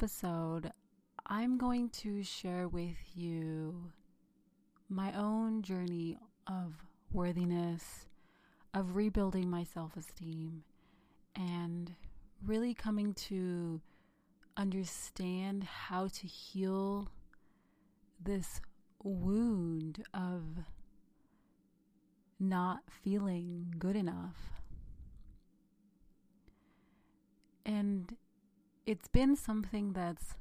Episode, I'm going to share with you my own journey of worthiness, of rebuilding my self esteem, and really coming to understand how to heal this wound of not feeling good enough. And it's been something that's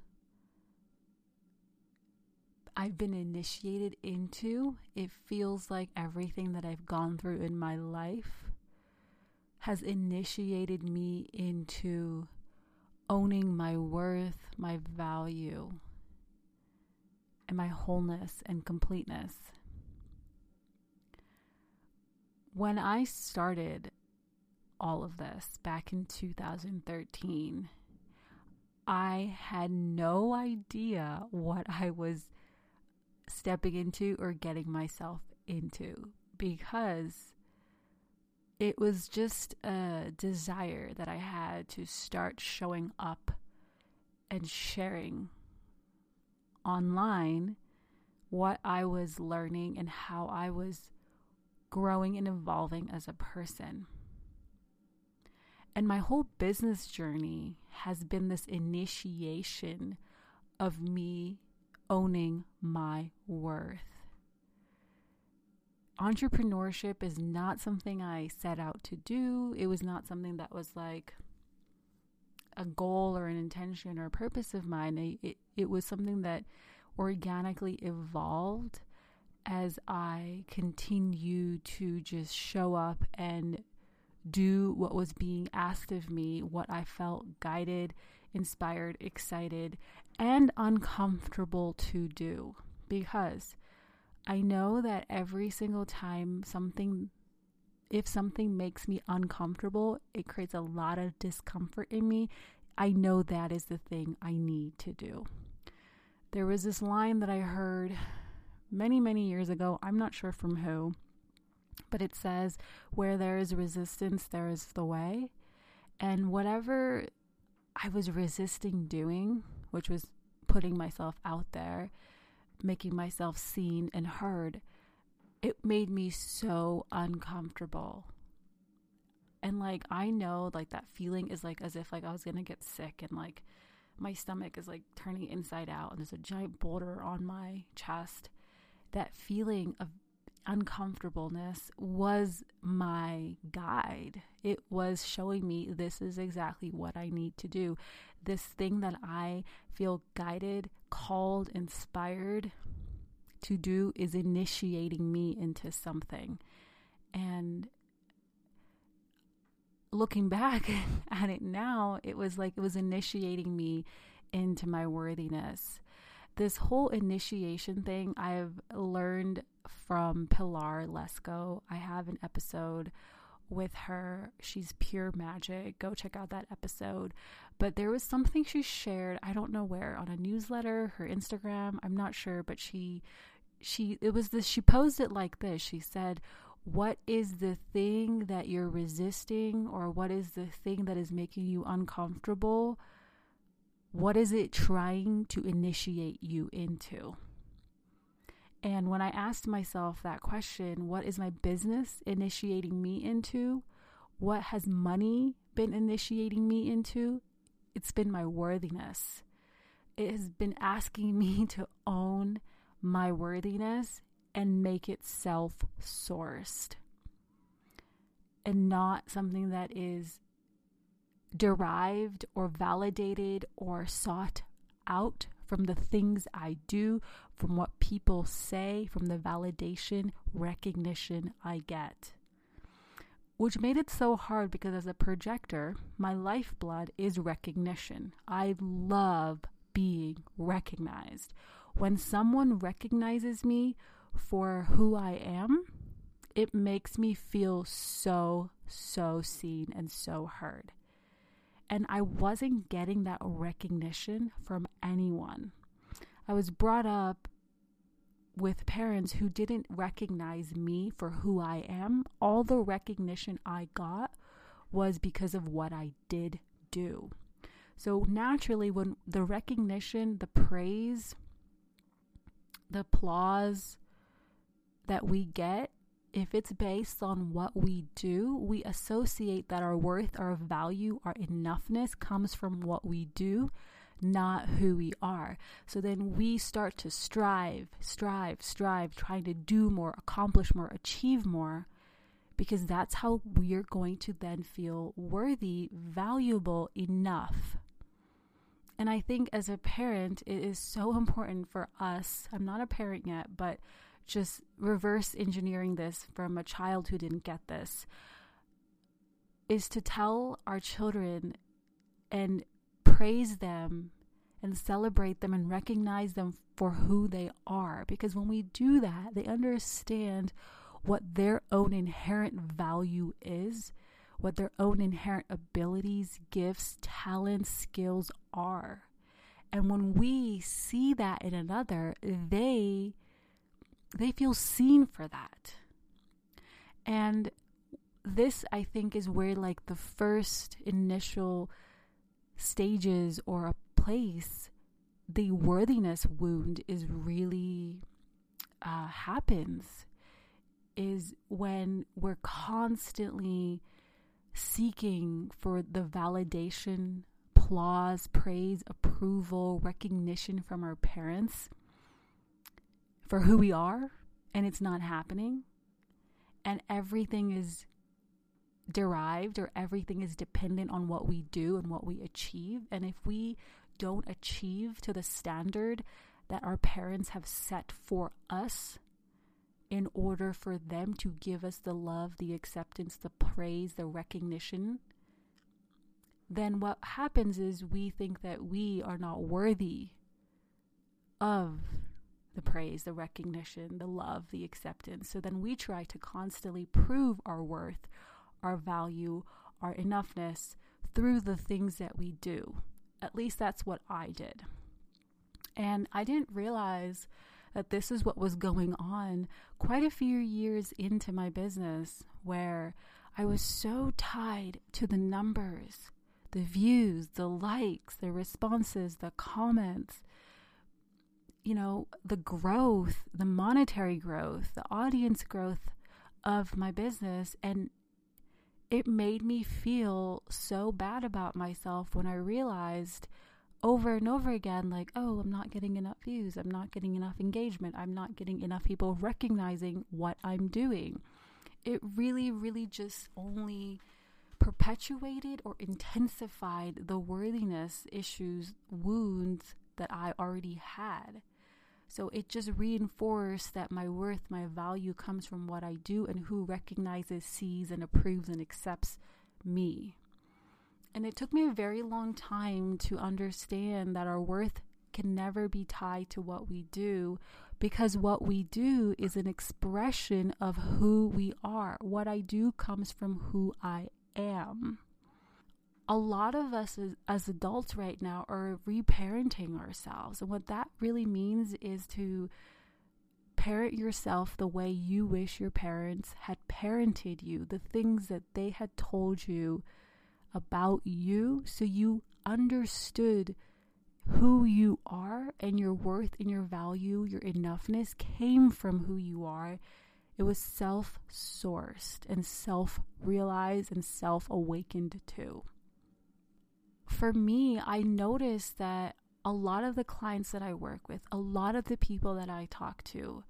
I've been initiated into. It feels like everything that I've gone through in my life has initiated me into owning my worth, my value, and my wholeness and completeness. When I started all of this back in 2013, I had no idea what I was stepping into or getting myself into because it was just a desire that I had to start showing up and sharing online what I was learning and how I was growing and evolving as a person. And my whole business journey has been this initiation of me owning my worth. Entrepreneurship is not something I set out to do. It was not something that was like a goal or an intention or a purpose of mine. It, it, it was something that organically evolved as I continued to just show up and do what was being asked of me, what I felt guided, inspired, excited, and uncomfortable to do. Because I know that every single time something, if something makes me uncomfortable, it creates a lot of discomfort in me. I know that is the thing I need to do. There was this line that I heard many, many years ago. I'm not sure from who but it says, Where there is resistance, there is the way. And whatever I was resisting doing, which was putting myself out there, making myself seen and heard, it made me so uncomfortable. And like I know like that feeling is like as if like I was going to get sick and like my stomach is like turning inside out and there's a giant boulder on my chest. That feeling of uncomfortableness was my guide. It was showing me this is exactly what I need to do. This thing that I feel guided, called, inspired to do is initiating me into something. And looking back at it now, it was like it was initiating me into my worthiness. This whole initiation thing I've learned from Pilar Lesko. I have an episode with her. She's pure magic. Go check out that episode. But there was something she shared, I don't know where, on a newsletter, her Instagram, I'm not sure, but she she it was this she posed it like this. She said, "What is the thing that you're resisting or what is the thing that is making you uncomfortable? What is it trying to initiate you into?" And when I asked myself that question, what is my business initiating me into? What has money been initiating me into? It's been my worthiness. It has been asking me to own my worthiness and make it self sourced and not something that is derived or validated or sought out from the things I do, from what people say, from the validation, recognition I get. Which made it so hard because as a projector, my lifeblood is recognition. I love being recognized. When someone recognizes me for who I am, it makes me feel so, so seen and so heard. And I wasn't getting that recognition from anyone. I was brought up with parents who didn't recognize me for who I am. All the recognition I got was because of what I did do. So naturally, when the recognition, the praise, the applause that we get if it's based on what we do, we associate that our worth, our value, our enoughness comes from what we do, not who we are. So then we start to strive, strive, strive, trying to do more, accomplish more, achieve more, because that's how we're going to then feel worthy, valuable enough. And I think as a parent, it is so important for us. I'm not a parent yet, but just reverse engineering this from a child who didn't get this is to tell our children and praise them and celebrate them and recognize them for who they are. Because when we do that, they understand what their own inherent value is, what their own inherent abilities, gifts, talents, skills are. And when we see that in another, they they feel seen for that. And this, I think, is where like the first initial stages or a place the worthiness wound is really uh, happens is when we're constantly seeking for the validation, applause, praise, approval, recognition from our parents for who we are and it's not happening. And everything is derived or everything is dependent on what we do and what we achieve. And if we don't achieve to the standard that our parents have set for us in order for them to give us the love, the acceptance, the praise, the recognition, then what happens is we think that we are not worthy of the praise, the recognition, the love, the acceptance. So then we try to constantly prove our worth, our value, our enoughness through the things that we do. At least that's what I did. And I didn't realize that this is what was going on quite a few years into my business, where I was so tied to the numbers, the views, the likes, the responses, the comments you know, the growth, the monetary growth, the audience growth of my business. And it made me feel so bad about myself when I realized over and over again, like, oh, I'm not getting enough views. I'm not getting enough engagement. I'm not getting enough people recognizing what I'm doing. It really, really just only perpetuated or intensified the worthiness issues, wounds that I already had. So it just reinforced that my worth, my value comes from what I do and who recognizes, sees, and approves and accepts me. And it took me a very long time to understand that our worth can never be tied to what we do because what we do is an expression of who we are. What I do comes from who I am a lot of us as, as, adults right now are reparenting ourselves. And what that really means is to parent yourself the way you wish your parents had parented you, the things that they had told you about you, so you understood who you are and your worth and your value, your enoughness came from who you are. It was self sourced and self realized and self awakened too for me, I noticed that a lot of the clients that I work with, a lot of the people that I talk to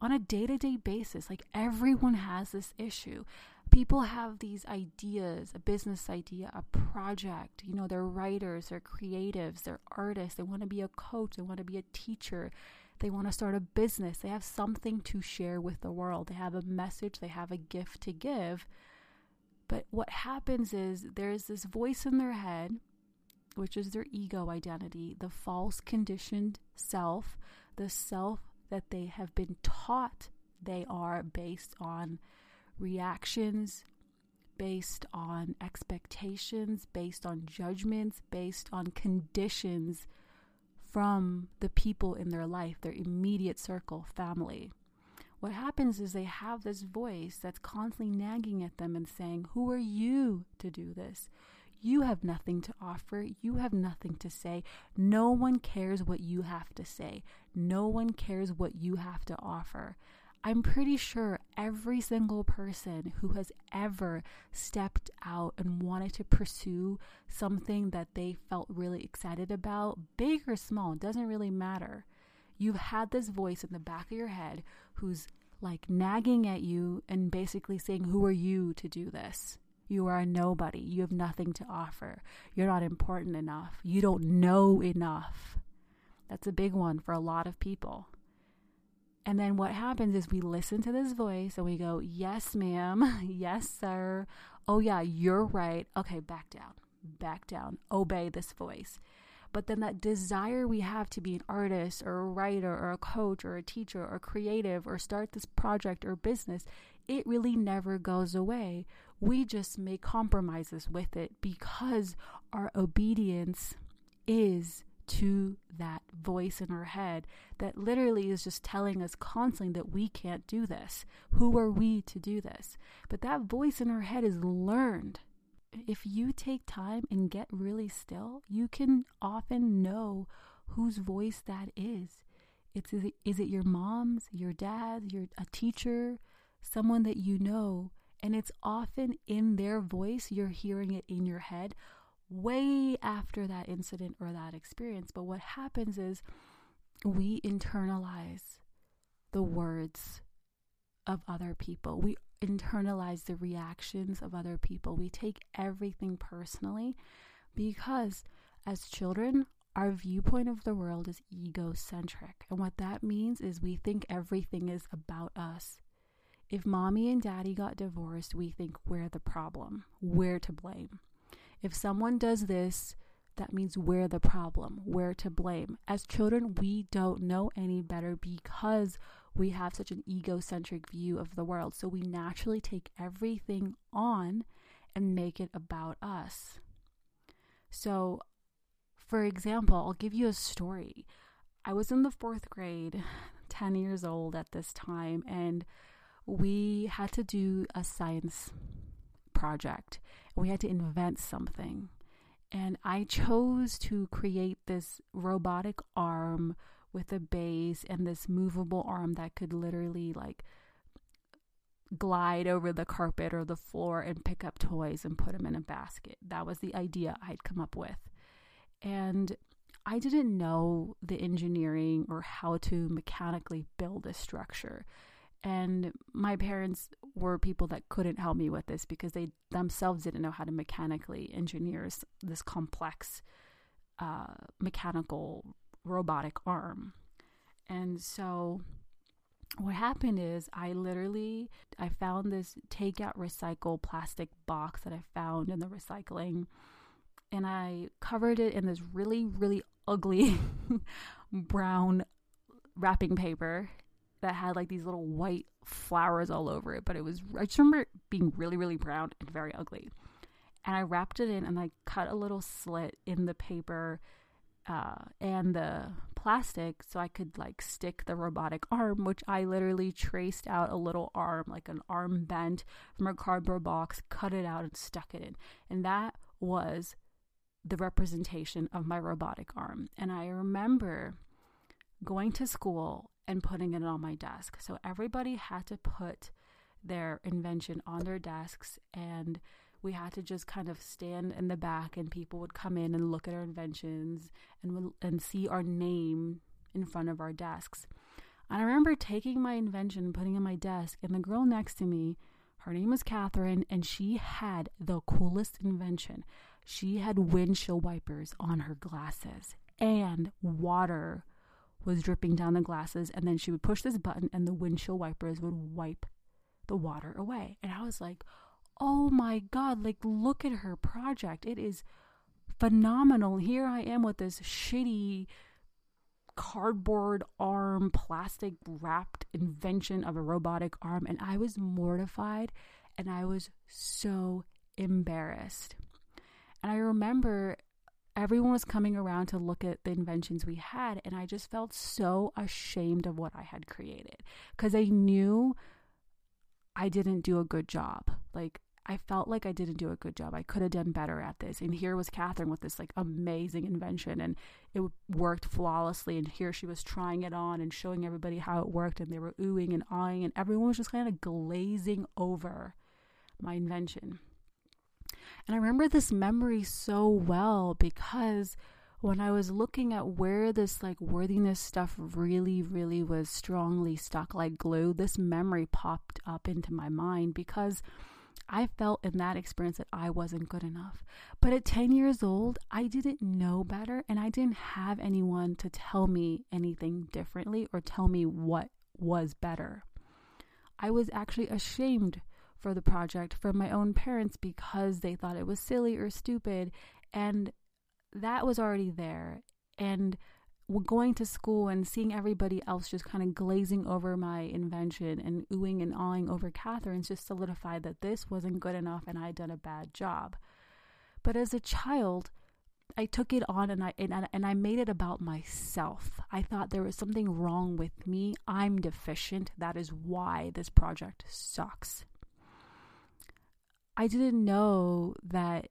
on a day to day basis, like everyone has this issue. people have these ideas a business idea, a project. You know, they're writers, they're creatives, they're artists. They want to be a coach, they want to be a teacher, they want to start a business. They have something to share with the world, they have a message, they have a gift to give. But what happens is there's this voice in their head, which is their ego identity, the false conditioned self, the self that they have been taught they are based on reactions, based on expectations, based on judgments, based on conditions from the people in their life, their immediate circle, family. What happens is they have this voice that's constantly nagging at them and saying, Who are you to do this? You have nothing to offer. You have nothing to say. No one cares what you have to say. No one cares what you have to offer. I'm pretty sure every single person who has ever stepped out and wanted to pursue something that they felt really excited about, big or small, doesn't really matter. You've had this voice in the back of your head who's like nagging at you and basically saying, Who are you to do this? You are a nobody. You have nothing to offer. You're not important enough. You don't know enough. That's a big one for a lot of people. And then what happens is we listen to this voice and we go, Yes, ma'am. yes, sir. Oh, yeah, you're right. Okay, back down. Back down. Obey this voice. But then that desire we have to be an artist or a writer or a coach or a teacher or creative or start this project or business, it really never goes away. We just make compromises with it because our obedience is to that voice in our head that literally is just telling us constantly that we can't do this. Who are we to do this? But that voice in our head is learned. If you take time and get really still, you can often know whose voice that is. It's is it, is it your mom's, your dad's, your a teacher, someone that you know, and it's often in their voice you're hearing it in your head way after that incident or that experience. But what happens is we internalize the words of other people. We internalize the reactions of other people. We take everything personally because as children, our viewpoint of the world is egocentric. And what that means is we think everything is about us. If mommy and daddy got divorced, we think we're the problem, we're to blame. If someone does this, that means we're the problem, we're to blame. As children, we don't know any better because we have such an egocentric view of the world. So we naturally take everything on and make it about us. So, for example, I'll give you a story. I was in the fourth grade, 10 years old at this time, and we had to do a science project. We had to invent something. And I chose to create this robotic arm with a base and this movable arm that could literally like glide over the carpet or the floor and pick up toys and put them in a basket. That was the idea I'd come up with. And I didn't know the engineering or how to mechanically build a structure. And my parents were people that couldn't help me with this because they themselves didn't know how to mechanically engineer this complex uh, mechanical robotic arm. And so what happened is I literally I found this takeout recycle plastic box that I found in the recycling and I covered it in this really really ugly brown wrapping paper that had like these little white flowers all over it, but it was I just remember it being really really brown and very ugly. And I wrapped it in and I cut a little slit in the paper uh, and the plastic so I could like stick the robotic arm, which I literally traced out a little arm, like an arm bent from a cardboard box, cut it out and stuck it in. And that was the representation of my robotic arm. And I remember going to school and putting it on my desk. So everybody had to put their invention on their desks and we had to just kind of stand in the back and people would come in and look at our inventions and and see our name in front of our desks. And I remember taking my invention putting it on my desk and the girl next to me Her name was Catherine, and she had the coolest invention. She had windshield wipers on her glasses, and water was dripping down the glasses. And then she would push this button, and the windshield wipers would wipe the water away. And I was like, oh my God, like, look at her project. It is phenomenal. Here I am with this shitty cardboard arm, plastic wrapped invention of a robotic arm. And I was mortified and I was so embarrassed. And I remember everyone was coming around to look at the inventions we had, and I just felt so ashamed of what I had created because I knew I didn't do a good job. Like, I felt like I didn't do a good job. I could have done better at this. And here was Catherine with this like amazing invention and it worked flawlessly. And here she was trying it on and showing everybody how it worked. And they were oohing and eyeing and everyone was just kind of glazing over my invention. And I remember this memory so well because when I was looking at where this like worthiness stuff really, really was strongly stuck like glue, this memory popped up into my mind because I felt in that experience that I wasn't good enough. But at 10 years old, I didn't know better and I didn't have anyone to tell me anything differently or tell me what was better. I was actually ashamed for the project from my own parents because they thought it was silly or stupid. And that was already there. And going to school and seeing everybody else just kind of glazing over my invention and oohing and awing over Catherine's just solidified that this wasn't good enough and I'd done a bad job. But as a child, I took it on and I and, and I made it about myself. I thought there was something wrong with me. I'm deficient. That is why this project sucks. I didn't know that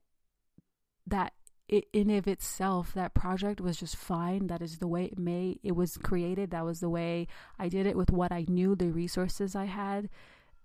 that it, in of itself that project was just fine. That is the way it may it was created. That was the way i did it with what i knew the resources i had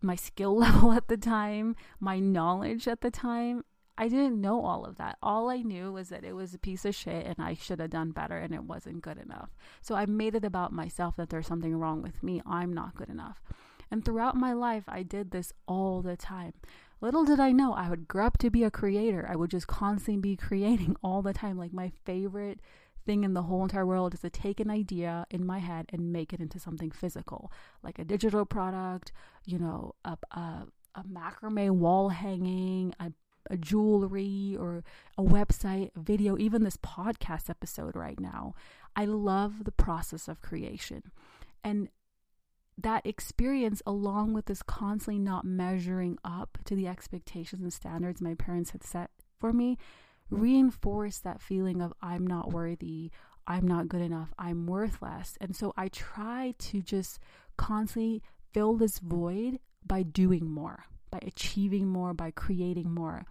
my skill level at the time my knowledge at the time. I didn't know all of that. All i knew was that it was a piece of shit and i should have done better and it wasn't good enough. So i made it about myself that there's something wrong with me. I'm not good enough. And throughout my life i did this all the time Little did I know I would grow up to be a creator. I would just constantly be creating all the time. Like my favorite thing in the whole entire world is to take an idea in my head and make it into something physical, like a digital product, you know, a, a, a macrame wall hanging, a, a jewelry or a website, a video, even this podcast episode right now. I love the process of creation. And that experience, along with this constantly not measuring up to the expectations and standards my parents had set for me, reinforced that feeling of I'm not worthy, I'm not good enough, I'm worthless. And so I try to just constantly fill this void by doing more, by achieving more, by creating more.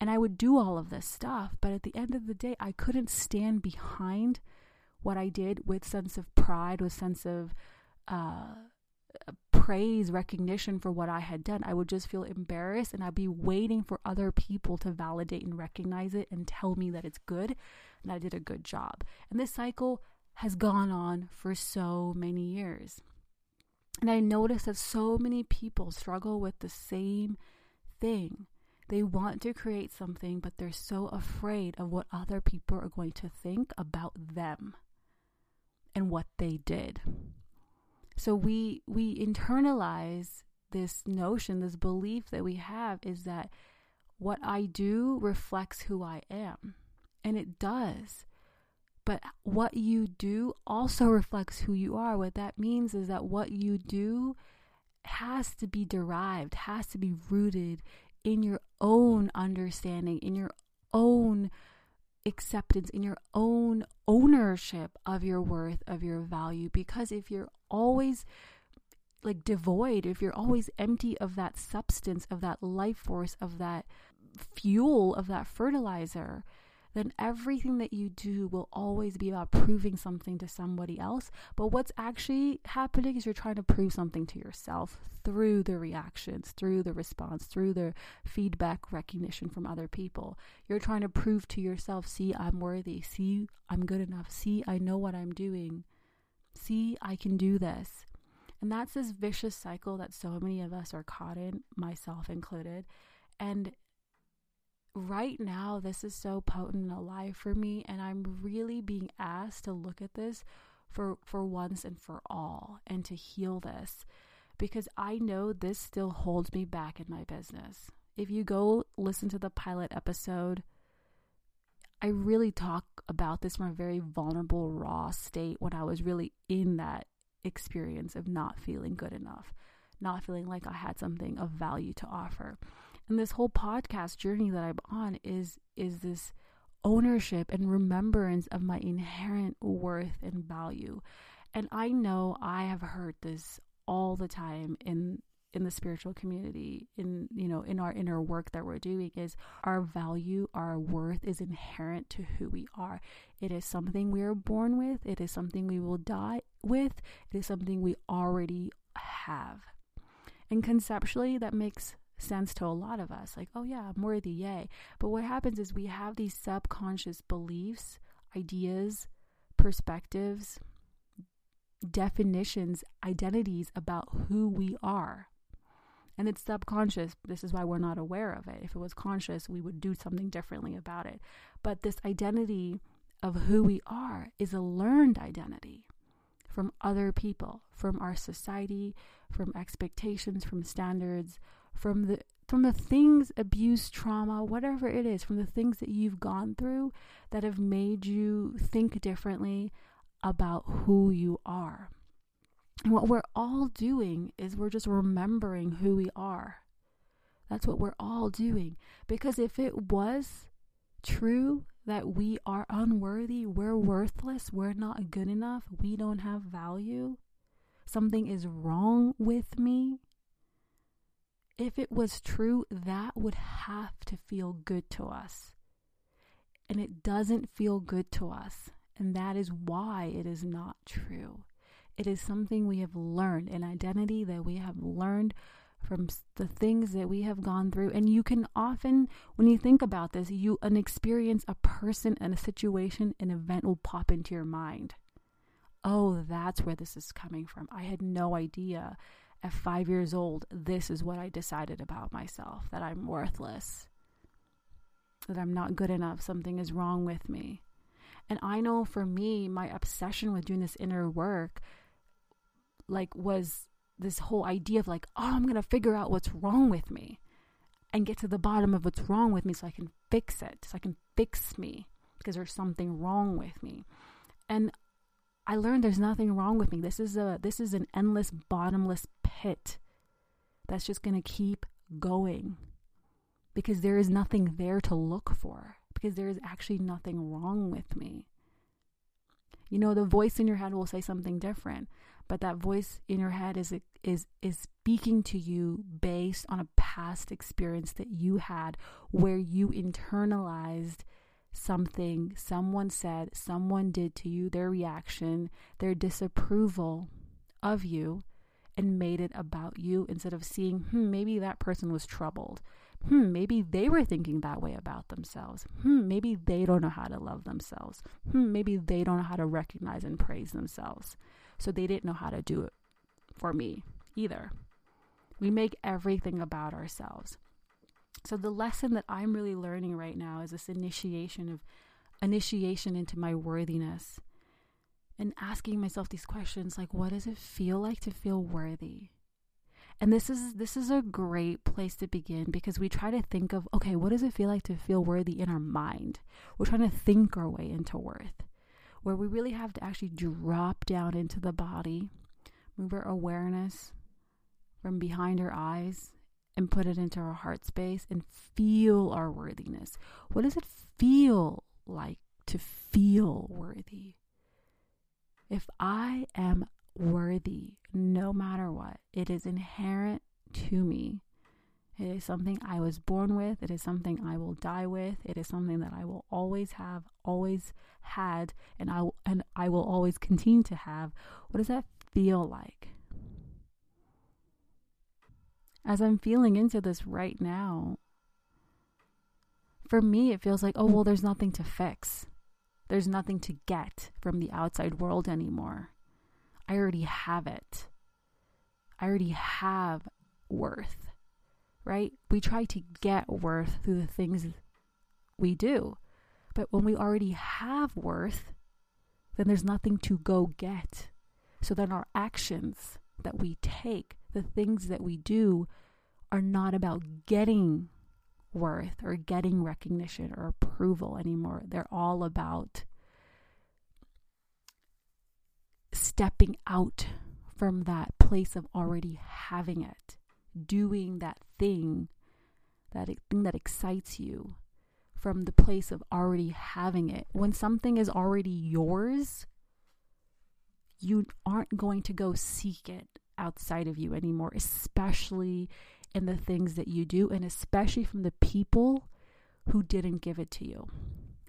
And I would do all of this stuff, but at the end of the day, I couldn't stand behind what I did with sense of pride, with sense of uh, praise, recognition for what I had done. I would just feel embarrassed and I'd be waiting for other people to validate and recognize it and tell me that it's good and I did a good job. And this cycle has gone on for so many years. And I notice that so many people struggle with the same thing. They want to create something, but they're so afraid of what other people are going to think about them and what they did. So we we internalize this notion, this belief that we have is that what I do reflects who I am. And it does. But what you do also reflects who you are. What that means is that what you do has to be derived, has to be rooted in your own understanding, in your own acceptance, in your own ownership of your worth, of your value. Because if you're always like devoid, if you're always empty of that substance, of that life force, of that fuel, of that fertilizer, then everything that you do will always be about proving something to somebody else. But what's actually happening is you're trying to prove something to yourself through the reactions, through the response, through the feedback recognition from other people. You're trying to prove to yourself, see, I'm worthy. See, I'm good enough. See, I know what I'm doing. See, I can do this. And that's this vicious cycle that so many of us are caught in, myself included. And right now, this is so potent and alive for me. And I'm really being asked to look at this for, for once and for all and to heal this because I know this still holds me back in my business. If you go listen to the pilot episode, I really talk about this from a very vulnerable, raw state when I was really in that experience of not feeling good enough, not feeling like I had something of value to offer. And this whole podcast journey that I'm on is is this ownership and remembrance of my inherent worth and value. And I know I have heard this all the time in in the spiritual community in you know in our inner work that we're doing is our value our worth is inherent to who we are. It is something we are born with. It is something we will die with. It is something we already have. And conceptually that makes sense to a lot of us like oh yeah i'm worthy yay but what happens is we have these subconscious beliefs ideas perspectives definitions identities about who we are and it's subconscious. This is why we're not aware of it. If it was conscious, we would do something differently about it. But this identity of who we are is a learned identity from other people, from our society, from expectations, from standards, from the from the things abuse trauma whatever it is from the things that you've gone through that have made you think differently about who you are and what we're all doing is we're just remembering who we are. That's what we're all doing. Because if it was true that we are unworthy, we're worthless, we're not good enough, we don't have value, something is wrong with me, if it was true, that would have to feel good to us. And it doesn't feel good to us. And that is why it is not true. It is something we have learned, an identity that we have learned from the things that we have gone through. And you can often, when you think about this, you an experience, a person, and a situation, an event will pop into your mind. Oh, that's where this is coming from. I had no idea at five years old, this is what I decided about myself that I'm worthless, that I'm not good enough, something is wrong with me. And I know for me, my obsession with doing this inner work like was this whole idea of like, oh, I'm gonna figure out what's wrong with me and get to the bottom of what's wrong with me so I can fix it, so I can fix me because there's something wrong with me. And I learned there's nothing wrong with me. This is a this is an endless bottomless pit that's just going to keep going because there is nothing there to look for because there is actually nothing wrong with me. You know, the voice in your head will say something different but that voice in your head is is is speaking to you based on a past experience that you had where you internalized something someone said someone did to you their reaction their disapproval of you and made it about you instead of seeing hmm maybe that person was troubled hmm maybe they were thinking that way about themselves hmm maybe they don't know how to love themselves hmm maybe they don't know how to recognize and praise themselves so they didn't know how to do it for me either. We make everything about ourselves. So the lesson that I'm really learning right now is this initiation of initiation into my worthiness and asking myself these questions like what does it feel like to feel worthy? And this is this is a great place to begin because we try to think of okay, what does it feel like to feel worthy in our mind? We're trying to think our way into worth where we really have to actually drop down into the body, move our awareness from behind our eyes and put it into our heart space and feel our worthiness. What does it feel like to feel worthy? If I am worthy, no matter what, it is inherent to me it is something I was born with. It is something I will die with. It is something that I will always have, always had, and I and I will always continue to have. What does that feel like? As I'm feeling into this right now, for me it feels like, oh well, there's nothing to fix. There's nothing to get from the outside world anymore. I already have it. I already have worth, right? We try to get worth through the things we do. But when we already have worth, then there's nothing to go get. So then our actions that we take, the things that we do, are not about getting worth or getting recognition or approval anymore. They're all about stepping out from that place of already having it, doing that thing, that thing that excites you from the place of already having it. When something is already yours, you aren't going to go seek it outside of you anymore, especially in the things that you do, and especially from the people who didn't give it to you.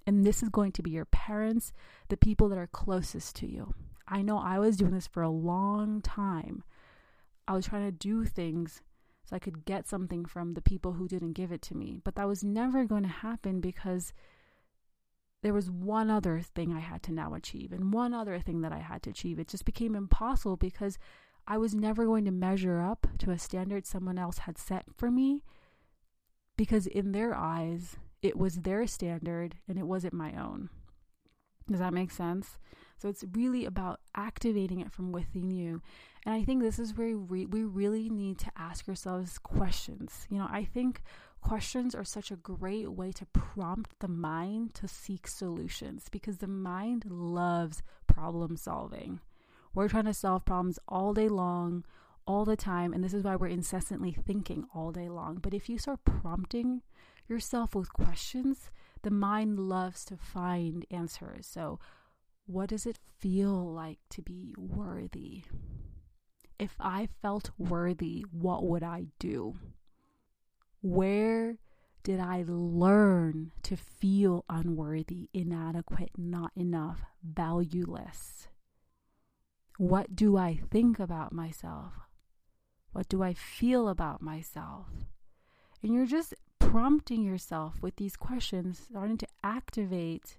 And this is going to be your parents, the people that are closest to you. I know I was doing this for a long time. I was trying to do things so I could get something from the people who didn't give it to me. But that was never going to happen because there was one other thing I had to now achieve and one other thing that I had to achieve. It just became impossible because I was never going to measure up to a standard someone else had set for me because in their eyes, it was their standard and it wasn't my own. Does that make sense? So it's really about activating it from within you. And I think this is where we, we really need to ask ourselves questions. You know, I think questions are such a great way to prompt the mind to seek solutions because the mind loves problem solving. We're trying to solve problems all day long, all the time, and this is why we're incessantly thinking all day long. But if you start prompting yourself with questions, the mind loves to find answers. So, what does it feel like to be worthy? If I felt worthy, what would I do? Where did I learn to feel unworthy, inadequate, not enough, valueless? What do I think about myself? What do I feel about myself? And you're just prompting yourself with these questions, starting to activate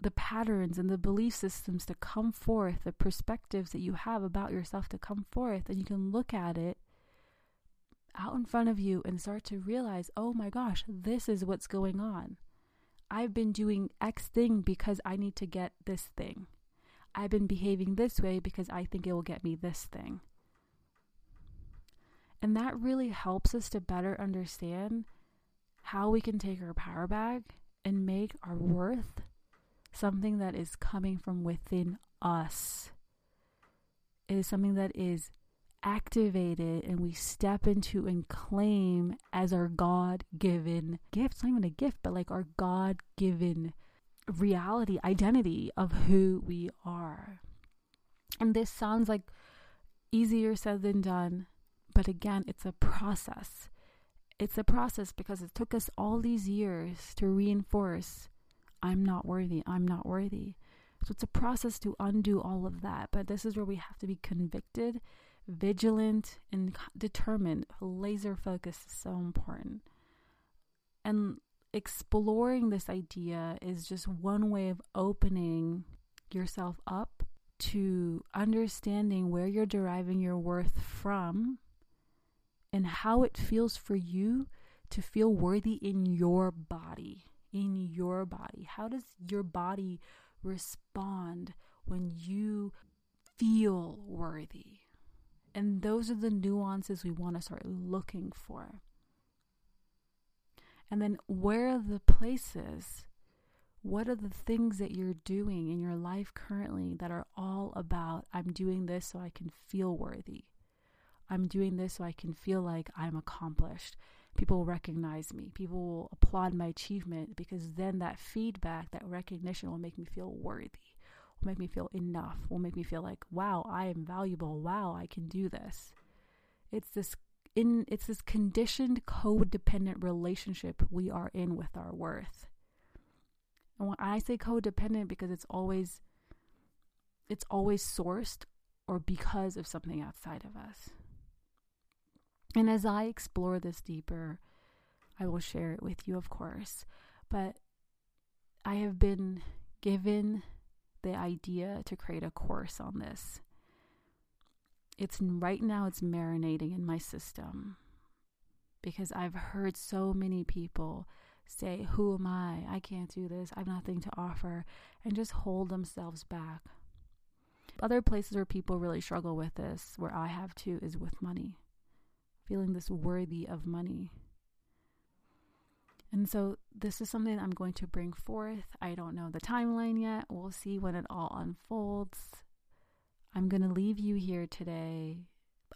the patterns and the belief systems to come forth, the perspectives that you have about yourself to come forth, and you can look at it out in front of you and start to realize, oh my gosh, this is what's going on. I've been doing X thing because I need to get this thing. I've been behaving this way because I think it will get me this thing. And that really helps us to better understand how we can take our power back and make our worth something that is coming from within us. It is something that is activated and we step into and claim as our God given gift. It's not even a gift, but like our God given reality, identity of who we are. And this sounds like easier said than done, but again, it's a process. It's a process because it took us all these years to reinforce I'm not worthy, I'm not worthy. So it's a process to undo all of that. But this is where we have to be convicted, vigilant, and determined. Laser focus is so important. And exploring this idea is just one way of opening yourself up to understanding where you're deriving your worth from and how it feels for you to feel worthy in your body in your body? How does your body respond when you feel worthy? And those are the nuances we want to start looking for. And then, where are the places? What are the things that you're doing in your life currently that are all about, I'm doing this so I can feel worthy? I'm doing this so I can feel like I'm accomplished people will recognize me. People will applaud my achievement because then that feedback, that recognition will make me feel worthy, will make me feel enough, will make me feel like, wow, I am valuable. Wow, I can do this. It's this in it's this conditioned codependent relationship we are in with our worth. And when I say codependent because it's always it's always sourced or because of something outside of us. And as I explore this deeper, I will share it with you, of course. But I have been given the idea to create a course on this. It's right now it's marinating in my system because I've heard so many people say, Who am I? I can't do this. I have nothing to offer, and just hold themselves back. Other places where people really struggle with this, where I have too, is with money, feeling this worthy of money. And so, this is something I'm going to bring forth. I don't know the timeline yet. We'll see when it all unfolds. I'm going to leave you here today.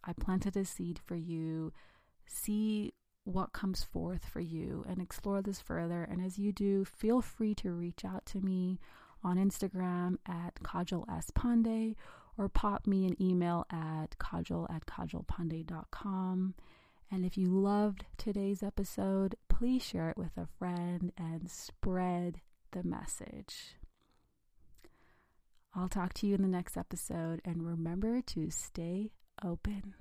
I planted a seed for you. See what comes forth for you and explore this further. And as you do, feel free to reach out to me on Instagram at Kajal S. Pandey or pop me an email at kajal at kajalpandey.com. And if you loved today's episode, please share it with a friend and spread the message. I'll talk to you in the next episode and remember to stay open.